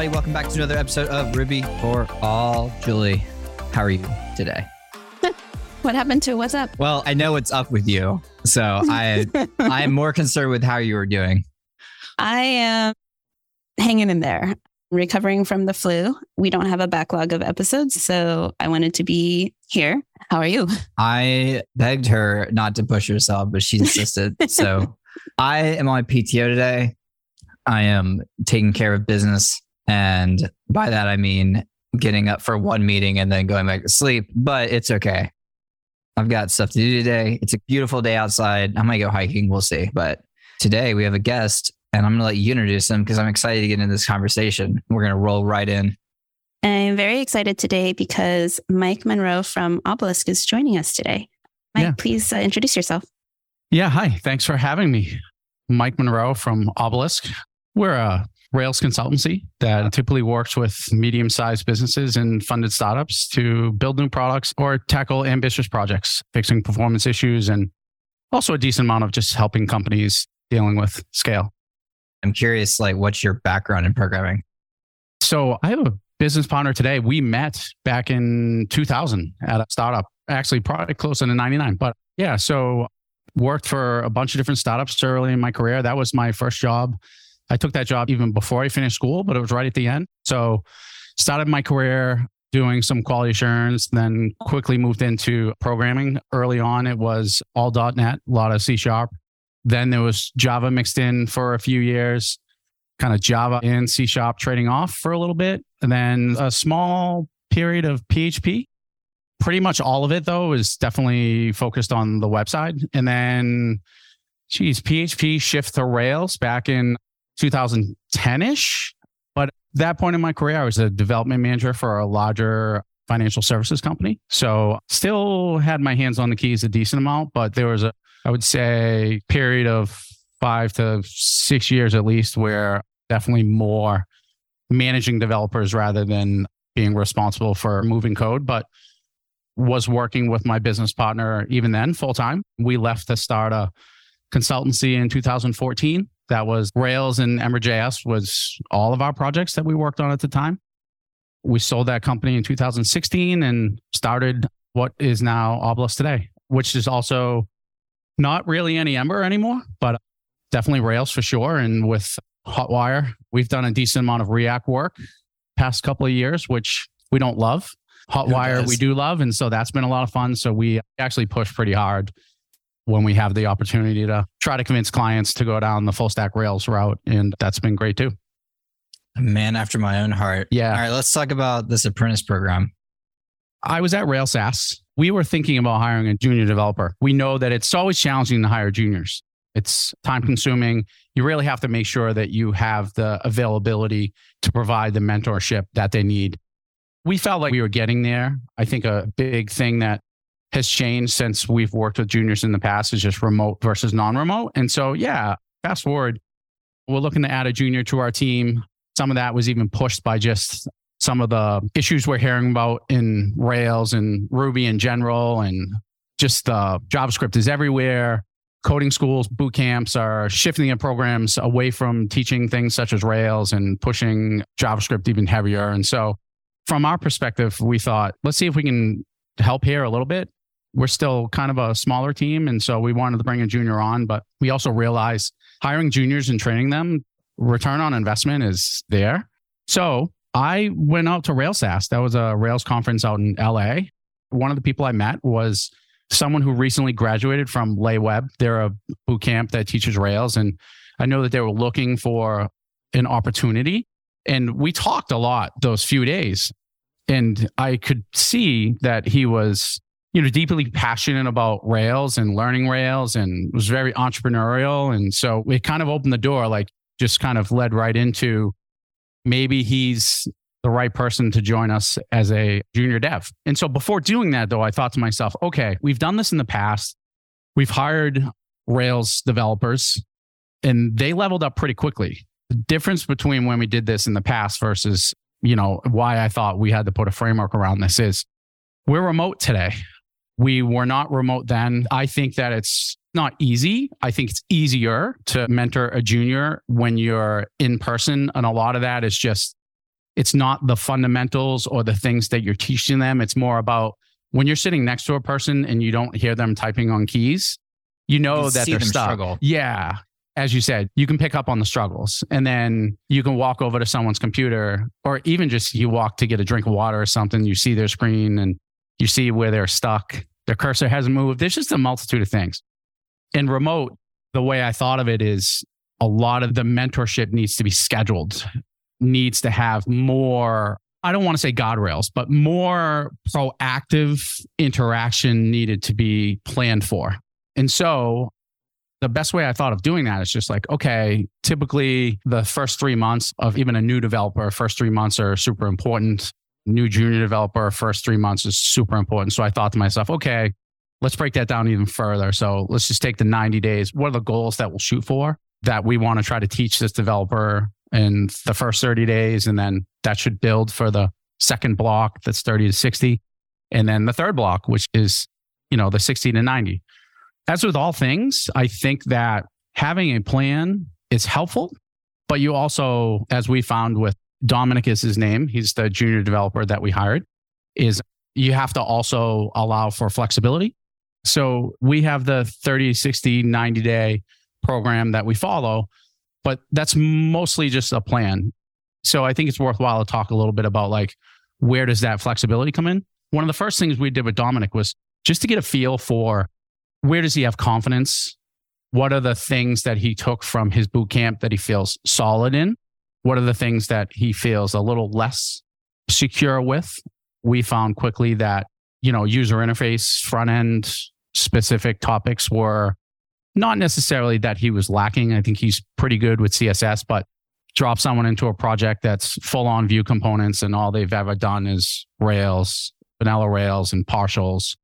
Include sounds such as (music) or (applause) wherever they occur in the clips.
everybody. Welcome back to another episode of Ruby for All. Julie, how are you today? (laughs) What happened to what's up? Well, I know what's up with you, so I (laughs) I am more concerned with how you are doing. I am hanging in there, recovering from the flu. We don't have a backlog of episodes, so I wanted to be here. How are you? I begged her not to push herself, but she insisted. (laughs) so I am on PTO today. I am taking care of business. And by that, I mean getting up for one meeting and then going back to sleep, but it's okay. I've got stuff to do today. It's a beautiful day outside. I might go hiking. We'll see. But today we have a guest and I'm going to let you introduce him because I'm excited to get into this conversation. We're going to roll right in. I'm very excited today because Mike Munroe from OBLSK is joining us today. Mike, yeah. please uh, introduce yourself. Yeah. Hi. Thanks for having me. Mike Munroe from OBLSK. We're a Rails consultancy that typically works with medium sized businesses and funded startups to build new products or tackle ambitious projects, fixing performance issues, and also a decent amount of just helping companies dealing with scale. I'm curious, like, what's your background in programming? So I have a business partner today. We met back in 2000 at a startup, actually, probably closer to 99. But yeah, so worked for a bunch of different startups early in my career. That was my first job I took that job even before I finished school, but it was right at the end. So started my career doing some quality assurance, then quickly moved into programming. Early on, it was all .NET, a lot of C sharp. Then there was Java mixed in for a few years, kind of Java and C sharp trading off for a little bit. And then a small period of PHP. Pretty much all of it, though, is definitely focused on the website. And then, geez, PHP shift to Rails back in 2010 ish. But at that point in my career, I was a development manager for a larger financial services company. So still had my hands on the keys a decent amount, but there was a, I would say, period of five to six years at least where definitely more managing developers rather than being responsible for moving code. But was working with my business partner even then full time. We left to start a consultancy in 2014 that was Rails and Ember.js was all of our projects that we worked on at the time. We sold that company in 2016 and started what is now OBLSK today, which is also not really any Ember anymore, but definitely Rails for sure. And with Hotwire, we've done a decent amount of React work past couple of years, which we don't love. Hotwire we do love, and so that's been a lot of fun. So we actually push pretty hard when we have the opportunity to try to convince clients to go down the full stack Rails route. And that's been great too. man after my own heart. Yeah. All right, let's talk about this apprentice program. I was at RailsSaaS. We were thinking about hiring a junior developer. We know that it's always challenging to hire juniors. It's time consuming. You really have to make sure that you have the availability to provide the mentorship that they need. We felt like we were getting there. I think a big thing that has changed since we've worked with juniors in the past is just remote versus non-remote. And so, yeah, fast forward, we're looking to add a junior to our team. Some of that was even pushed by just some of the issues we're hearing about in Rails and Ruby in general, and just the JavaScript is everywhere. Coding schools, boot camps are shifting their programs away from teaching things such as Rails and pushing JavaScript even heavier. And so, from our perspective, we thought, let's see if we can help here a little bit we're still kind of a smaller team. And so we wanted to bring a junior on, but we also realized hiring juniors and training them, return on investment is there. So I went out to RailsSaaS. That was a Rails conference out in LA. One of the people I met was someone who recently graduated from Le Wagon. They're a boot camp that teaches Rails. And I know that they were looking for an opportunity. And we talked a lot those few days. And I could see that he was you know, deeply passionate about Rails and learning Rails and was very entrepreneurial. And so it kind of opened the door, like just kind of led right into maybe he's the right person to join us as a junior dev. And so before doing that, though, I thought to myself, okay, we've done this in the past. We've hired Rails developers and they leveled up pretty quickly. The difference between when we did this in the past versus, you know, why I thought we had to put a framework around this is we're remote today. We were not remote then. I think that it's not easy. I think it's easier to mentor a junior when you're in person. And a lot of that is just it's not the fundamentals or the things that you're teaching them. It's more about when you're sitting next to a person and you don't hear them typing on keys, you know You that they're stuck. struggle. Yeah. As you said, you can pick up on the struggles and then you can walk over to someone's computer or even just you walk to get a drink of water or something. You see their screen and you see where they're stuck. Their cursor hasn't moved. There's just a multitude of things. In remote, the way I thought of it is a lot of the mentorship needs to be scheduled, needs to have more, I don't want to say guardrails, but more proactive interaction needed to be planned for. And so the best way I thought of doing that is just like, okay, typically the first three months of even a new developer, first three months are super important. New junior developer, first three months is super important. So I thought to myself, okay, let's break that down even further. So let's just take the 90 days. What are the goals that we'll shoot for that we want to try to teach this developer in the first 30 days? And then that should build for the second block that's 30 to 60. And then the third block, which is, you know, the 60 to 90. As with all things, I think that having a plan is helpful, but you also, as we found with Dominic is his name, he's the junior developer that we hired, is you have to also allow for flexibility. So we have the 30, 60, 90 day program that we follow, but that's mostly just a plan. So I think it's worthwhile to talk a little bit about like where does that flexibility come in? One of the first things we did with Dominic was just to get a feel for where does he have confidence? What are the things that he took from his boot camp that he feels solid in? What are the things that he feels a little less secure with? We found quickly that, you know, user interface, front end specific topics were not necessarily that he was lacking. I think he's pretty good with CSS, but drop someone into a project that's full on view components and all they've ever done is Rails, vanilla Rails and partials.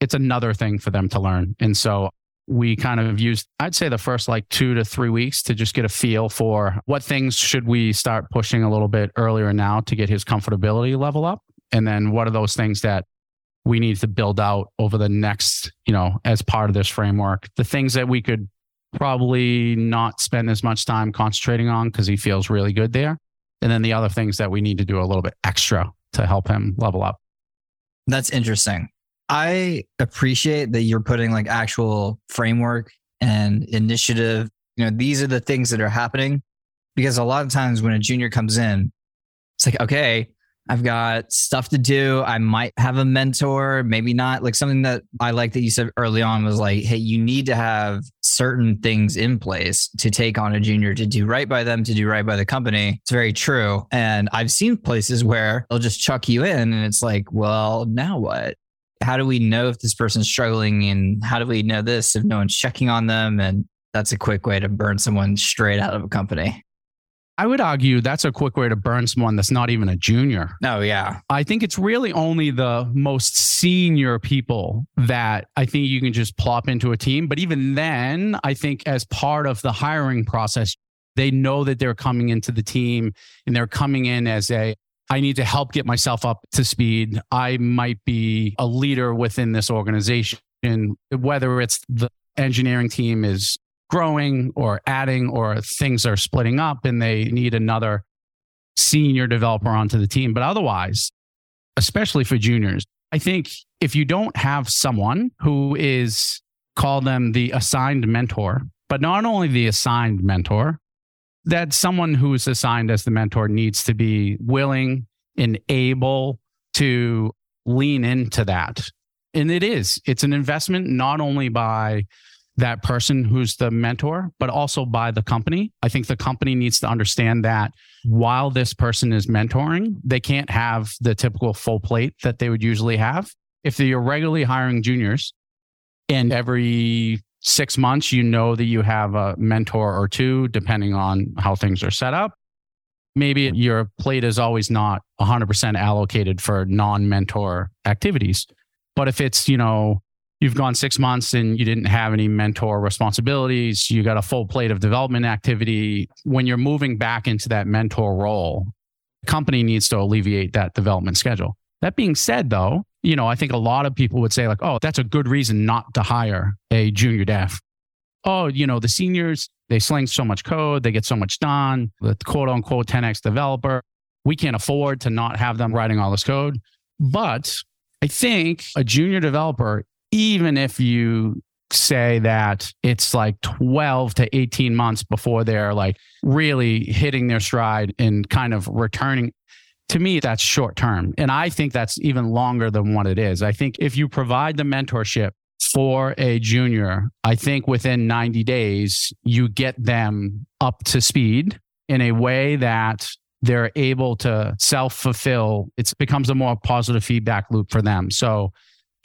It's another thing for them to learn. And so we kind of used, I'd say the first like two to three weeks to just get a feel for what things should we start pushing a little bit earlier now to get his comfortability level up. And then what are those things that we need to build out over the next, you know, as part of this framework, the things that we could probably not spend as much time concentrating on because he feels really good there. And then the other things that we need to do a little bit extra to help him level up. That's interesting. I appreciate that you're putting like actual framework and initiative. You know, these are the things that are happening because a lot of times when a junior comes in, it's like, okay, I've got stuff to do. I might have a mentor, maybe not. Like something that I like that you said early on was like, hey, you need to have certain things in place to take on a junior to do right by them, to do right by the company. It's very true. And I've seen places where they'll just chuck you in and it's like, well, now what? How do we know if this person's struggling? And how do we know this if no one's checking on them? And that's a quick way to burn someone straight out of a company. I would argue that's a quick way to burn someone that's not even a junior. Oh, yeah. I think it's really only the most senior people that I think you can just plop into a team. But even then, I think as part of the hiring process, they know that they're coming into the team and they're coming in as a, I need to help get myself up to speed. I might be a leader within this organization, whether it's the engineering team is growing or adding or things are splitting up and they need another senior developer onto the team. But otherwise, especially for juniors, I think if you don't have someone who is call them the assigned mentor, but not only the assigned mentor, that someone who's assigned as the mentor needs to be willing and able to lean into that. And it is, it's an investment not only by that person who's the mentor, but also by the company. I think the company needs to understand that while this person is mentoring, they can't have the typical full plate that they would usually have. If they're regularly hiring juniors and every six months, you know that you have a mentor or two, depending on how things are set up. Maybe mm-hmm. your plate is always not 100% allocated for non mentor activities. But if it's, you know, you've gone six months and you didn't have any mentor responsibilities, you got a full plate of development activity. When you're moving back into that mentor role, the company needs to alleviate that development schedule. That being said, though, you know, I think a lot of people would say, like, oh, that's a good reason not to hire a junior dev. Oh, you know, the seniors, they sling so much code, they get so much done, the quote unquote 10x developer. we can't afford to not have them writing all this code. But I think a junior developer, even if you say that it's like 12 to 18 months before they're like really hitting their stride and kind of returning to me that's short term and i think that's even longer than what it is i think if you provide the mentorship for a junior i think within 90 days you get them up to speed in a way that they're able to self fulfill it becomes a more positive feedback loop for them so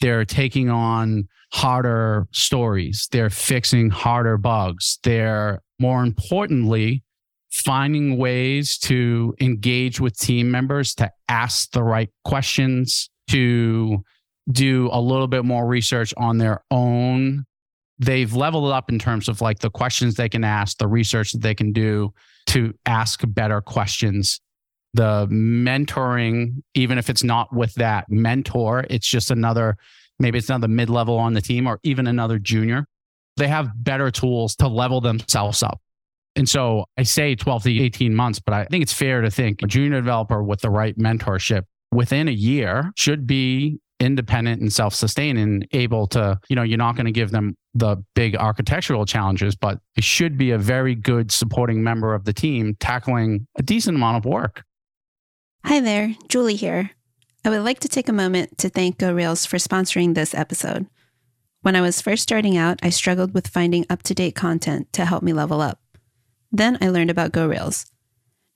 they're taking on harder stories. They're fixing harder bugs. They're more importantly, finding ways to engage with team members to ask the right questions, to do a little bit more research on their own. They've leveled up in terms of like the questions they can ask, the research that they can do to ask better questions. The mentoring, even if it's not with that mentor, it's just another maybe it's another mid level on the team or even another junior, they have better tools to level themselves up. And so I say 12 to 18 months, but I think it's fair to think a junior developer with the right mentorship within a year should be independent and self-sustaining able to, you know, you're not going to give them the big architectural challenges, but it should be a very good supporting member of the team tackling a decent amount of work. Hi there, Julie here. I would like to take a moment to thank Go Rails for sponsoring this episode. When I was first starting out, I struggled with finding up to date content to help me level up. Then I learned about Go Rails.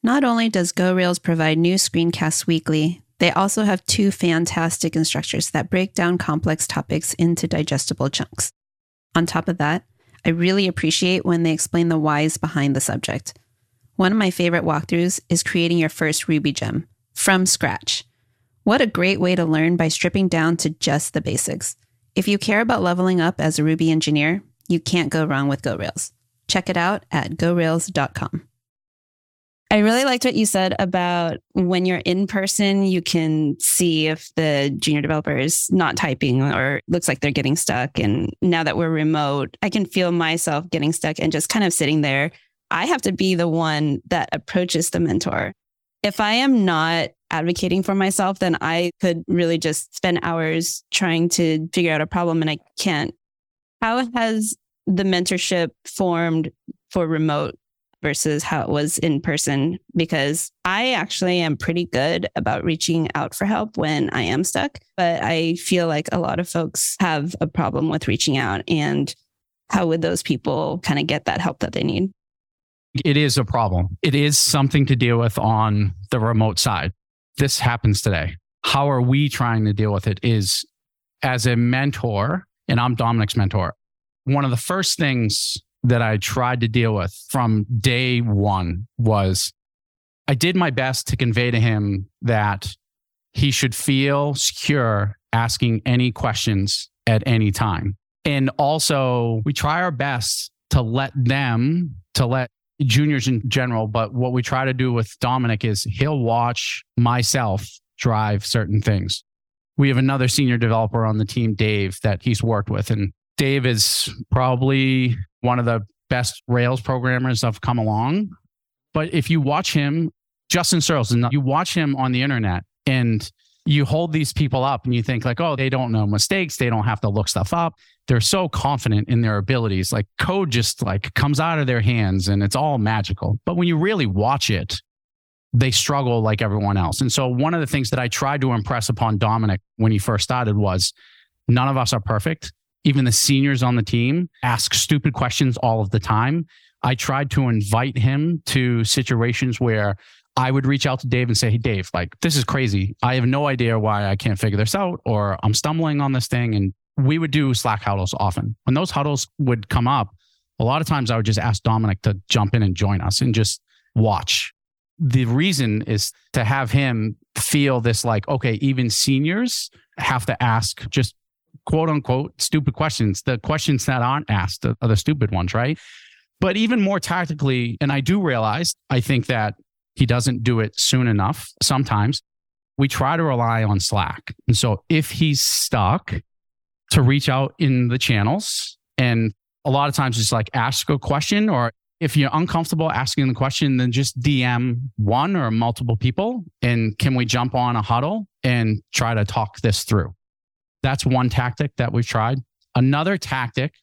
Not only does Go Rails provide new screencasts weekly, they also have two fantastic instructors that break down complex topics into digestible chunks. On top of that, I really appreciate when they explain the whys behind the subject. One of my favorite walkthroughs is creating your first Ruby gem from scratch. What a great way to learn by stripping down to just the basics. If you care about leveling up as a Ruby engineer, you can't go wrong with GoRails. Check it out at gorails.com. I really liked what you said about when you're in person, you can see if the junior developer is not typing or looks like they're getting stuck. And now that we're remote, I can feel myself getting stuck and just kind of sitting there. I have to be the one that approaches the mentor. If I am not advocating for myself, then I could really just spend hours trying to figure out a problem and I can't. How has the mentorship formed for remote versus how it was in person? Because I actually am pretty good about reaching out for help when I am stuck, but I feel like a lot of folks have a problem with reaching out. And how would those people kind of get that help that they need? It is a problem. It is something to deal with on the remote side this happens today. How are we trying to deal with it? Is as a mentor, and I'm Dominic's mentor, one of the first things that I tried to deal with from day one was I did my best to convey to him that he should feel secure asking any questions at any time. And also, we try our best to let them, to let juniors in general, but what we try to do with Dominic is he'll watch myself drive certain things. We have another senior developer on the team, Dave, that he's worked with. And Dave is probably one of the best Rails programmers I've come along. But if you watch him, Justin Searls, you watch him on the internet and you hold these people up and you think like, oh, they don't know mistakes. They don't have to look stuff up. They're so confident in their abilities. Like code just like comes out of their hands and it's all magical. But when you really watch it, they struggle like everyone else. And so one of the things that I tried to impress upon Dominic when he first started was none of us are perfect. Even the seniors on the team ask stupid questions all of the time. I tried to invite him to situations where I would reach out to Dave and say, Hey, Dave, like, this is crazy. I have no idea why I can't figure this out, or I'm stumbling on this thing. And we would do Slack huddles often. When those huddles would come up, a lot of times I would just ask Dominic to jump in and join us and just watch. The reason is to have him feel this like, okay, even seniors have to ask just quote unquote stupid questions. The questions that aren't asked are the stupid ones, right? But even more tactically, and I do realize, I think that he doesn't do it soon enough. Sometimes we try to rely on Slack. And so if he's stuck, to reach out in the channels and a lot of times just like ask a question or If you're uncomfortable asking the question, then just DM one or multiple people and can we jump on a huddle and try to talk this through? That's one tactic that we've tried. Another tactic,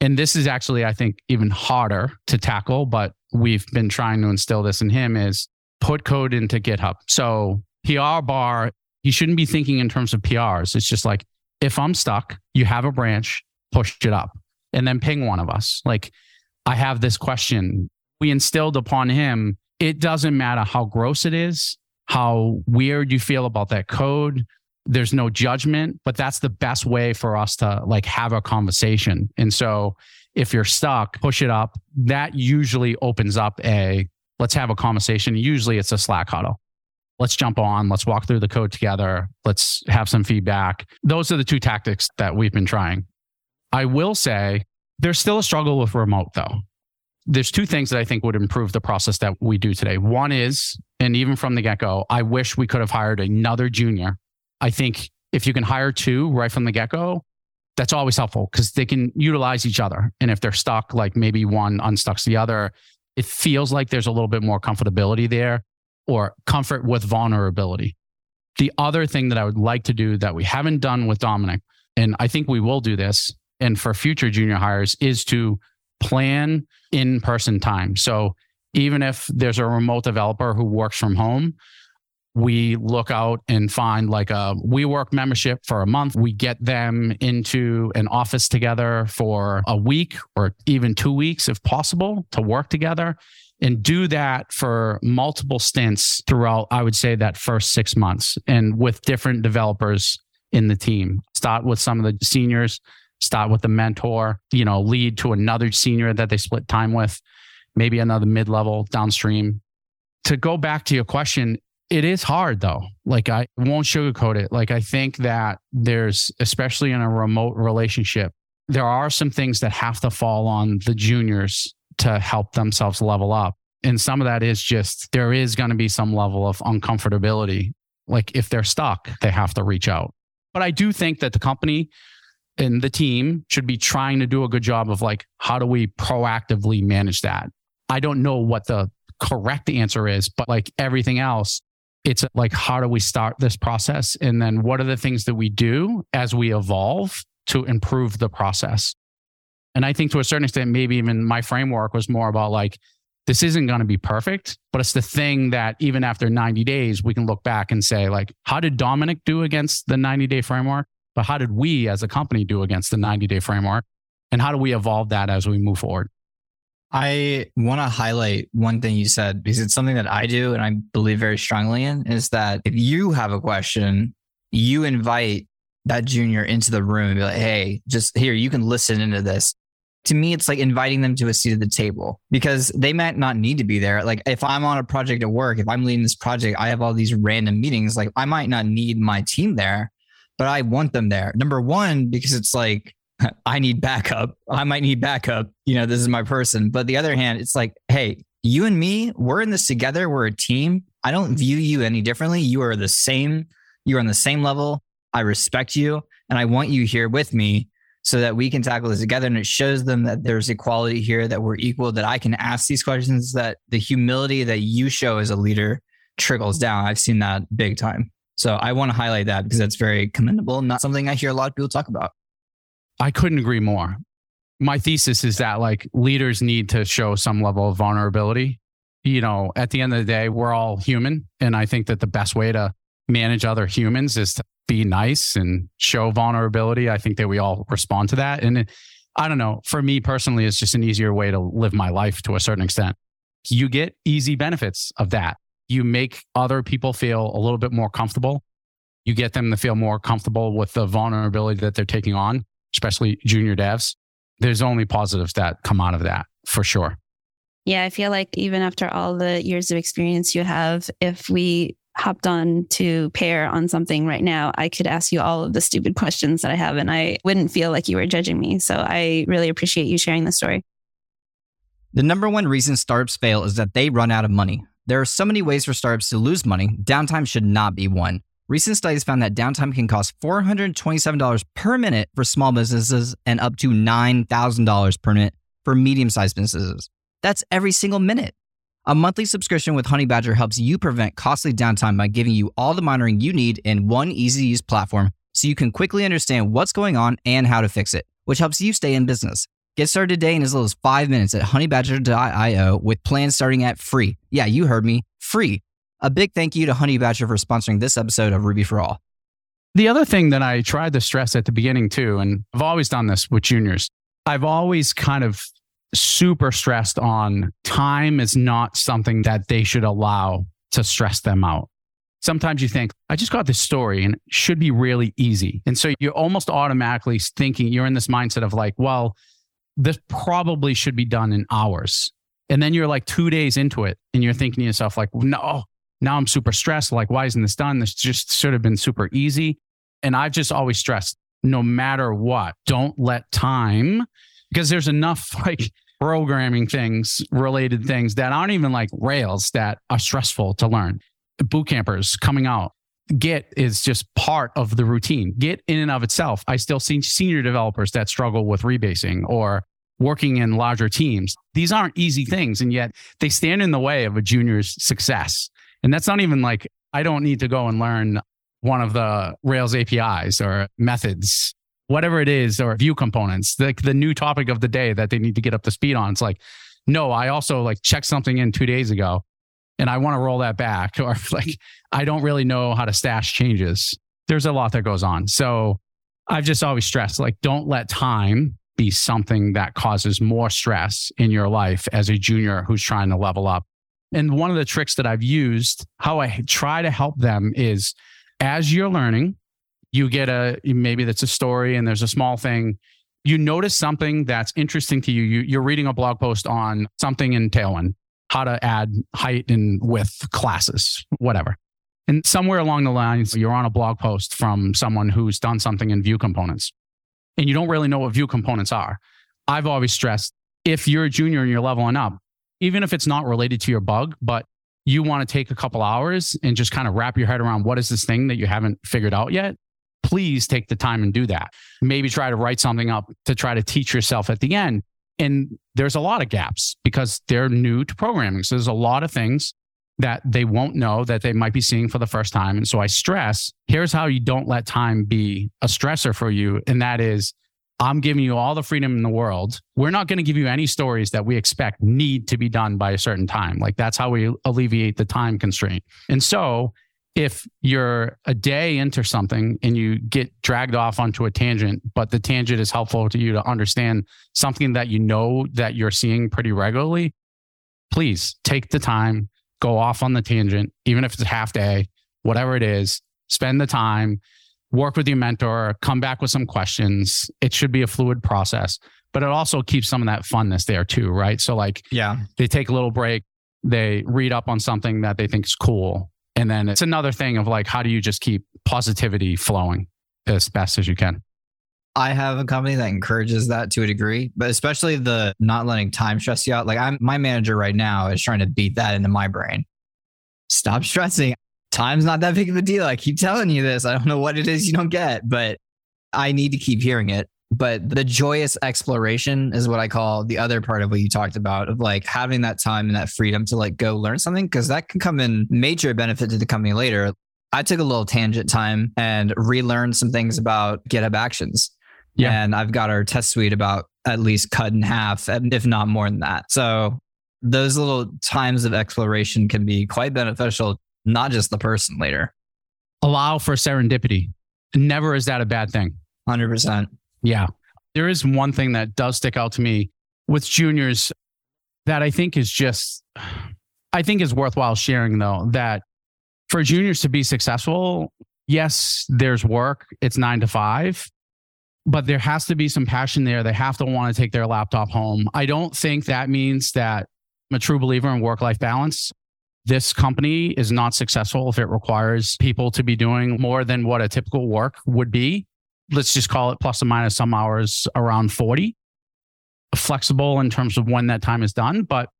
and this is actually, I think, even harder to tackle, but we've been trying to instill this in him is put code into GitHub. So PR bar, you shouldn't be thinking in terms of PRs. It's just like, if I'm stuck, you have a branch, push it up and then ping one of us. Like, I have this question. We instilled upon him it doesn't matter how gross it is, how weird you feel about that code. There's no judgment, but that's the best way for us to like have a conversation. And so if you're stuck, push it up. That usually opens up a let's have a conversation. Usually it's a Slack huddle. Let's jump on, let's walk through the code together, let's have some feedback. Those are the two tactics that we've been trying. I will say there's still a struggle with remote though. There's two things that I think would improve the process that we do today. One is, and even from the get go, I wish we could have hired another junior. I think if you can hire two right from the get go, that's always helpful because they can utilize each other. And if they're stuck, like maybe one unstucks the other, it feels like there's a little bit more comfortability there or comfort with vulnerability. The other thing that I would like to do that we haven't done with Dominic, and I think we will do this, and for future junior hires is to plan in person time. So even if there's a remote developer who works from home, we look out and find like a WeWork membership for a month. We get them into an office together for a week or even two weeks, if possible, to work together and do that for multiple stints throughout, I would say, that first six months and with different developers in the team. Start with some of the seniors, start with the mentor, you know, lead to another senior that they split time with, maybe another mid level downstream. To go back to your question, it is hard though. Like I won't sugarcoat it. Like I think that there's, especially in a remote relationship, there are some things that have to fall on the juniors to help themselves level up. And some of that is just there is going to be some level of uncomfortability. Like if they're stuck, they have to reach out. But I do think that the company and the team should be trying to do a good job of like, how do we proactively manage that? I don't know what the correct answer is, but like everything else, it's like, how do we start this process? And then what are the things that we do as we evolve to improve the process? And I think to a certain extent, maybe even my framework was more about like, this isn't going to be perfect, but it's the thing that even after 90 days, we can look back and say, like, how did Dominic do against the 90 day framework? but how did we as a company do against the 90 day framework? And how do we evolve that as we move forward? I want to highlight one thing you said because it's something that I do and I believe very strongly in is that if you have a question, you invite that junior into the room and be like, hey, just here, you can listen into this. To me, it's like inviting them to a seat at the table because they might not need to be there. Like if I'm on a project at work, if I'm leading this project, I have all these random meetings. Like I might not need my team there, but I want them there. Number one, because it's like, I need backup. Oh. I might need backup. You know, this is my person. But the other hand, it's like, hey, you and me, we're in this together. We're a team. I don't view you any differently. You are the same. You're on the same level. I respect you and I want you here with me so that we can tackle this together. And it shows them that there's equality here, that we're equal, that I can ask these questions, that the humility that you show as a leader trickles down. I've seen that big time. So I want to highlight that because that's very commendable, not something I hear a lot of people talk about. I couldn't agree more. My thesis is that like leaders need to show some level of vulnerability. You know, at the end of the day, we're all human. And I think that the best way to manage other humans is to be nice and show vulnerability. I think that we all respond to that. And I don't know, for me personally, it's just an easier way to live my life to a certain extent. You get easy benefits of that you make other people feel a little bit more comfortable. You get them to feel more comfortable with the vulnerability that they're taking on, especially junior devs. There's only positives that come out of that for sure. Yeah, I feel like even after all the years of experience you have, if we hopped on to pair on something right now, I could ask you all of the stupid questions that I have and I wouldn't feel like you were judging me. So I really appreciate you sharing the story. The number one reason startups fail is that they run out of money. There are so many ways for startups to lose money. Downtime should not be one. Recent studies found that downtime can cost $427 per minute for small businesses and up to $9,000 per minute for medium sized businesses. That's every single minute. A monthly subscription with Honeybadger helps you prevent costly downtime by giving you all the monitoring you need in one easy to use platform so you can quickly understand what's going on and how to fix it, which helps you stay in business. Get started today in as little as five minutes at honeybadger.io with plans starting at free. Yeah, you heard me, free. A big thank you to Honeybadger for sponsoring this episode of Ruby for All. The other thing that I tried to stress at the beginning too, and I've always done this with juniors, I've always kind of super stressed on time is not something that they should allow to stress them out. Sometimes you think, I just got this story and it should be really easy. And so you're almost automatically thinking, you're in this mindset of like, well, this probably should be done in hours. And then you're like two days into it and you're thinking to yourself, like, no, now I'm super stressed. Like, why isn't this done? This just should have been super easy. And I've just always stressed no matter what, don't let time, because there's enough (laughs) like programming things, related things that aren't even like Rails that are stressful to learn. Boot campers coming out. Git is just part of the routine. Git in and of itself, I still see senior developers that struggle with rebasing or working in larger teams. These aren't easy things, and yet they stand in the way of a junior's success. And that's not even like, I don't need to go and learn one of the Rails APIs or methods, whatever it is, or view components, like the new topic of the day that they need to get up to speed on. It's like, no, I also like checked something in two days ago and I want to roll that back. (laughs) Or like, I don't really know how to stash changes. There's a lot that goes on. So I've just always stressed like, don't let time be something that causes more stress in your life as a junior who's trying to level up. And one of the tricks that I've used, how I try to help them is as you're learning, you get a maybe that's a story and there's a small thing. You notice something that's interesting to you. you you're reading a blog post on something in Tailwind, how to add height and width classes, whatever. And somewhere along the lines, you're on a blog post from someone who's done something in view components and you don't really know what view components are. I've always stressed if you're a junior and you're leveling up, even if it's not related to your bug, but you want to take a couple hours and just kind of wrap your head around what is this thing that you haven't figured out yet, please take the time and do that. Maybe try to write something up to try to teach yourself at the end. And there's a lot of gaps because they're new to programming. So there's a lot of things that they won't know that they might be seeing for the first time. And so I stress here's how you don't let time be a stressor for you. And that is I'm giving you all the freedom in the world. We're not going to give you any stories that we expect need to be done by a certain time. Like that's how we alleviate the time constraint. And so if you're a day into something and you get dragged off onto a tangent, but the tangent is helpful to you to understand something that you know that you're seeing pretty regularly, please take the time, go off on the tangent, even if it's a half day, whatever it is, spend the time work with your mentor, come back with some questions. It should be a fluid process, but it also keeps some of that funness there too, right? So, like, Yeah. they take a little break, they read up on something that they think is cool. And then it's another thing of like, how do you just keep positivity flowing as best as you can? I have a company that encourages that to a degree, but especially the not letting time stress you out. Like I'm my manager right now is trying to beat that into my brain. Stop (laughs) stressing. Time's not that big of a deal. I keep telling you this. I don't know what it is you don't get, but I need to keep hearing it. But the joyous exploration is what I call the other part of what you talked about of like having that time and that freedom to like go learn something because that can come in major benefit to the company later. I took a little tangent time and relearned some things about GitHub Actions. Yeah. And I've got our test suite about at least cut in half, and if not more than that. So those little times of exploration can be quite beneficial, not just the person later. Allow for serendipity. Never is that a bad thing. 100%. Yeah. There is one thing that does stick out to me with juniors that I think is just, I think is worthwhile sharing though, that for juniors to be successful, yes, there's work, it's nine to five, but there has to be some passion there. They have to want to take their laptop home. I don't think that means that I'm a true believer in work life balance. This company is not successful if it requires people to be doing more than what a typical work would be. Let's just call it plus or minus some hours around 40 flexible in terms of when that time is done but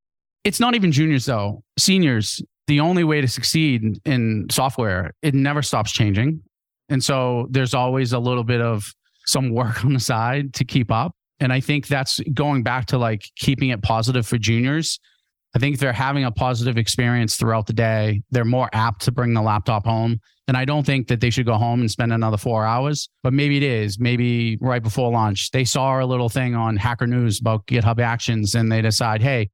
it's not even juniors though. Seniors the only way to succeed in software it never stops changing. And so there's always a little bit of some work on the side to keep up. And I think that's going back to like keeping it positive for juniors. I think they're having a positive experience throughout the day. They're more apt to bring the laptop home. And I don't think that they should go home and spend another four hours, but maybe it is. Maybe right before lunch, they saw a little thing on Hacker News about GitHub Actions and they decide, hey,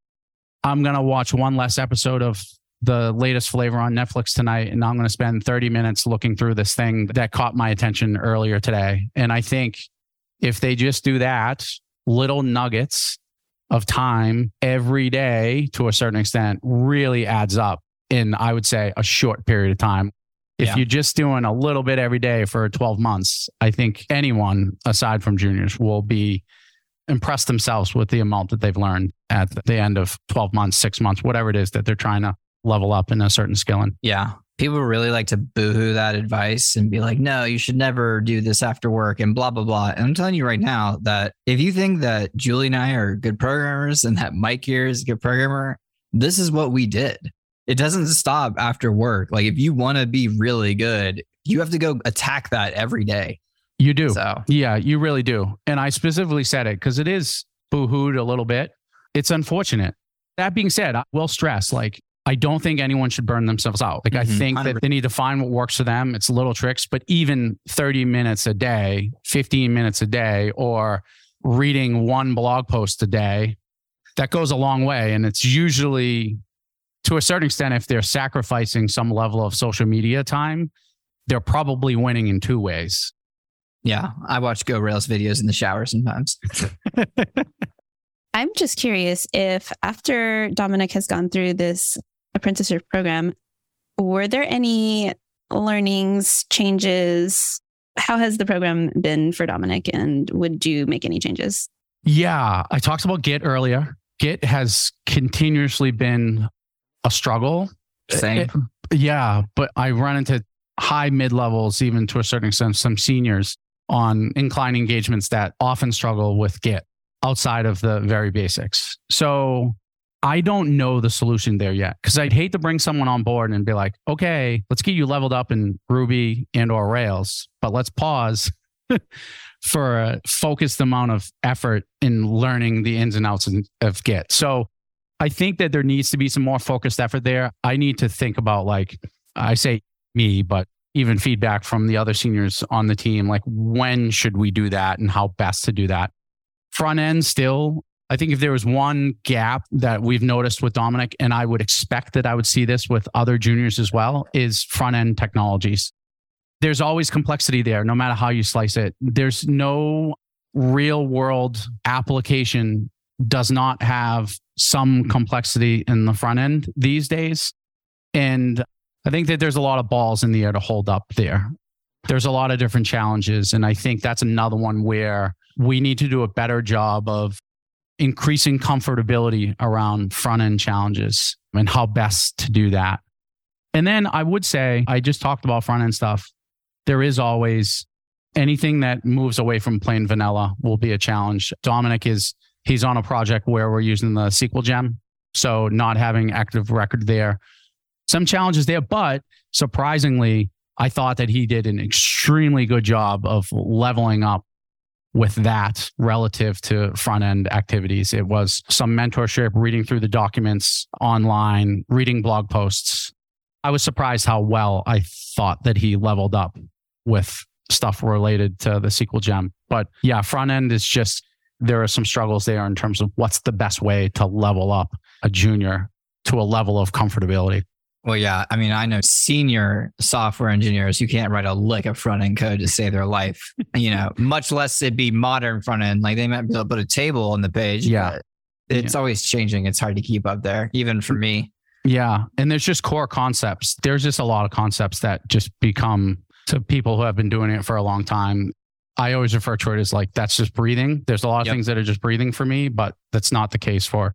I'm going to watch one less episode of the latest flavor on Netflix tonight, and I'm going to spend 30 minutes looking through this thing that caught my attention earlier today. And I think if they just do that, little nuggets of time every day to a certain extent really adds up in, I would say, a short period of time. If Yeah. you're just doing a little bit every day for 12 months, I think anyone aside from juniors will be impressed themselves with the amount that they've learned at the end of 12 months, six months, whatever it is that they're trying to level up in a certain skill in. Yeah. People really like to boohoo that advice and be like, no, you should never do this after work and blah, blah, blah. And I'm telling you right now that if you think that Julie and I are good programmers and that Mike here is a good programmer, this is what we did. It doesn't stop after work. Like, if you want to be really good, you have to go attack that every day. You do. So, Yeah, you really do. And I specifically said it because it is boohooed a little bit. It's unfortunate. That being said, I will stress like, I don't think anyone should burn themselves out. Like, I Mhm. think that 100. they need to find what works for them. It's little tricks, but even 30 minutes a day, 15 minutes a day, or reading one blog post a day, that goes a long way. And it's usually, to a certain extent, if they're sacrificing some level of social media time, they're probably winning in two ways. yeah, I watch Go Rails videos in the shower sometimes. (laughs) I'm just curious if after Dominic has gone through this apprenticeship program, were there any learnings, changes? How has the program been for Dominic and would you make any changes? Yeah, I talked about Git earlier. Git has continuously been a struggle. Same. It- yeah, but I run into high mid levels, even to a certain extent, some seniors on incline engagements that often struggle with Git outside of the very basics. So I don't know the solution there yet because I'd hate to bring someone on board and be like, okay, let's get you leveled up in Ruby and or Rails, but let's pause (laughs) for a focused amount of effort in learning the ins and outs of Git. So I think that there needs to be some more focused effort there. I need to think about like I say me, but even feedback from the other seniors on the team, like when should we do that and how best to do that. Front end still, I think if there was one gap that we've noticed with Dominic, and I would expect that I would see this with other juniors as well, is front end technologies. There's always complexity there, no matter how you slice it. There's no real world application does not have some complexity in the front end these days. And I think that there's a lot of balls in the air to hold up there. There's a lot of different challenges. And I think that's another one where we need to do a better job of increasing comfortability around front end challenges and how best to do that. And then I would say, I just talked about front end stuff. There is always anything that moves away from plain vanilla will be a challenge. Dominic is, he's on a project where we're using the Sequel gem. So not having active record there. Some challenges there, but surprisingly, I thought that he did an extremely good job of leveling up with that relative to front end activities. It was some mentorship, reading through the documents online, reading blog posts. I was surprised how well I thought that he leveled up with stuff related to the Sequel gem. But yeah, front end is just, there are some struggles there in terms of what's the best way to level up a junior to a level of comfortability. Well, yeah. I mean, I know senior software engineers who can't write a lick of front end code to save their life, you know, much less it be modern front end. Like they might be able to put a table on the page. Yeah. It's always changing. It's hard to keep up there, even for me. Yeah. And there's just core concepts. There's just a lot of concepts that just become to people who have been doing it for a long time. I always refer to it as like, that's just breathing. There's a lot of Yep. things that are just breathing for me, but that's not the case for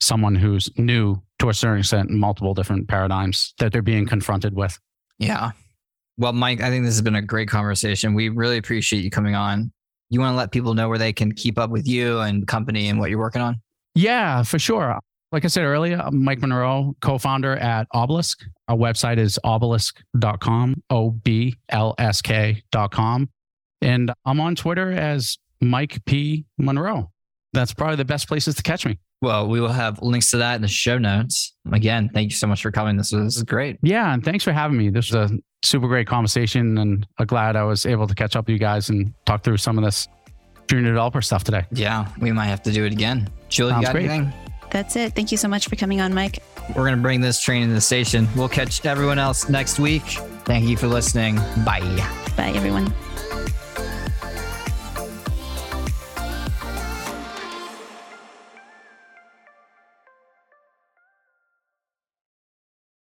someone who's new to a certain extent in multiple different paradigms that they're being confronted with. Yeah. Well, Mike, I think this has been a great conversation. We really appreciate you coming on. You want to let people know where they can keep up with you and company and what you're working on? Yeah, for sure. Like I said earlier, I'm Mike Munroe, co founder at OBLSK. Our website is obelisk.com, O B L S K.com. And I'm on Twitter as Mike P. Munroe. That's probably the best places to catch me. Well, we will have links to that in the show notes. Again, thank you so much for coming. This was, this is great. Yeah, and thanks for having me. This was a super great conversation, and I'm glad I was able to catch up with you guys and talk through some of this junior developer stuff today. Yeah, we might have to do it again. Julie, Sounds you got great. anything? That's it. Thank you so much for coming on, Mike. We're going to bring this train to the station. We'll catch everyone else next week. Thank you for listening. Bye. Bye, everyone.